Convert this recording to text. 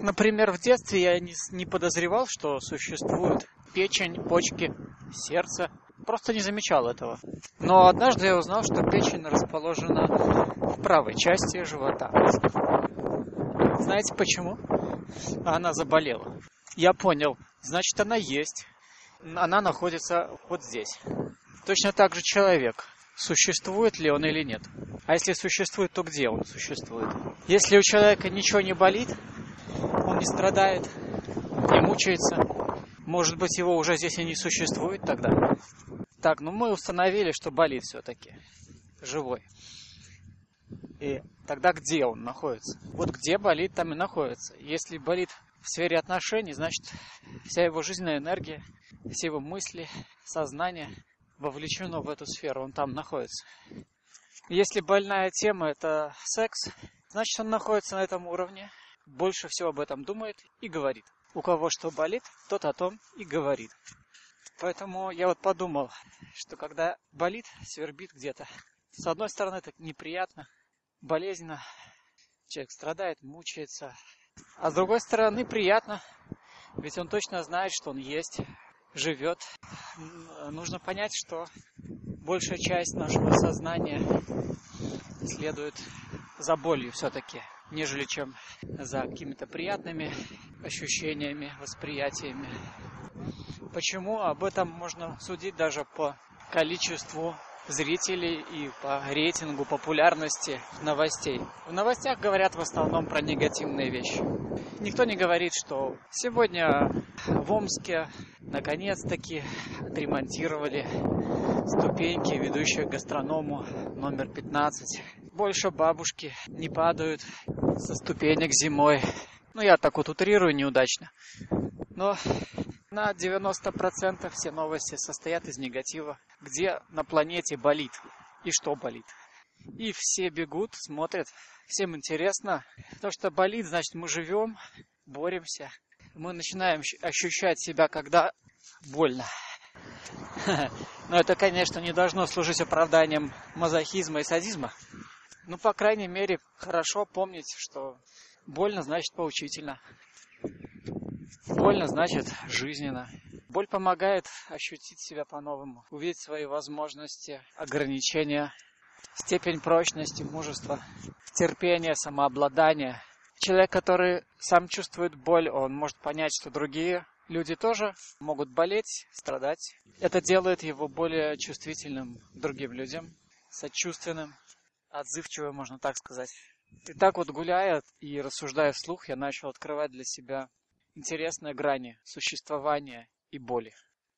Например, в детстве я не, не подозревал, что существует печень, почки, сердце. Просто не замечал этого. Но однажды я узнал, что печень расположена в правой части живота. Знаете почему? Она заболела. Я понял. Значит, она есть. Она находится вот здесь. Точно так же человек. Существует ли он или нет? А если существует, то где он существует? Если у человека ничего не болит, не страдает, не мучается, может быть, его уже здесь и не существует тогда. Так, ну мы установили, что болит все-таки. Живой. И тогда где он находится? Вот где болит, там и находится. Если болит в сфере отношений, значит, вся его жизненная энергия, все его мысли, сознание вовлечено в эту сферу, он там находится. Если больная тема это секс, значит он находится на этом уровне, больше всего об этом думает и говорит. У кого что болит, тот о том и говорит. Поэтому я вот подумал, что когда болит, свербит где-то, с одной стороны это неприятно, болезненно, человек страдает, мучается, а с другой стороны приятно, ведь он точно знает, что он есть, живет. Нужно понять, что большая часть нашего сознания следует за болью все-таки, нежели чем за какими-то приятными ощущениями, восприятиями. Почему? Об этом можно судить даже по количеству зрителей и по рейтингу популярности новостей. В новостях говорят в основном про негативные вещи. Никто не говорит, что сегодня в Омске наконец-таки отремонтировали ступеньки, ведущие к гастроному номер 15. Больше бабушки не падают со ступенек зимой. Ну, я так вот утрирую неудачно. Но на 90% все новости состоят из негатива. Где на планете болит и что болит. И все бегут, смотрят. Всем интересно. То, что болит, значит мы живем, боремся. Мы начинаем ощущать себя, когда больно. Но это, конечно, не должно служить оправданием мазохизма и садизма. Ну, по крайней мере, хорошо помнить, что больно значит поучительно. Больно значит жизненно. Боль помогает ощутить себя по-новому, увидеть свои возможности, ограничения, степень прочности, мужества, терпения, самообладания. Человек, который сам чувствует боль, он может понять, что другие люди тоже могут болеть, страдать. Это делает его более чувствительным другим людям, сочувственным, отзывчивым, можно так сказать. И так вот гуляя и рассуждая вслух, я начал открывать для себя интересные грани существования и боли.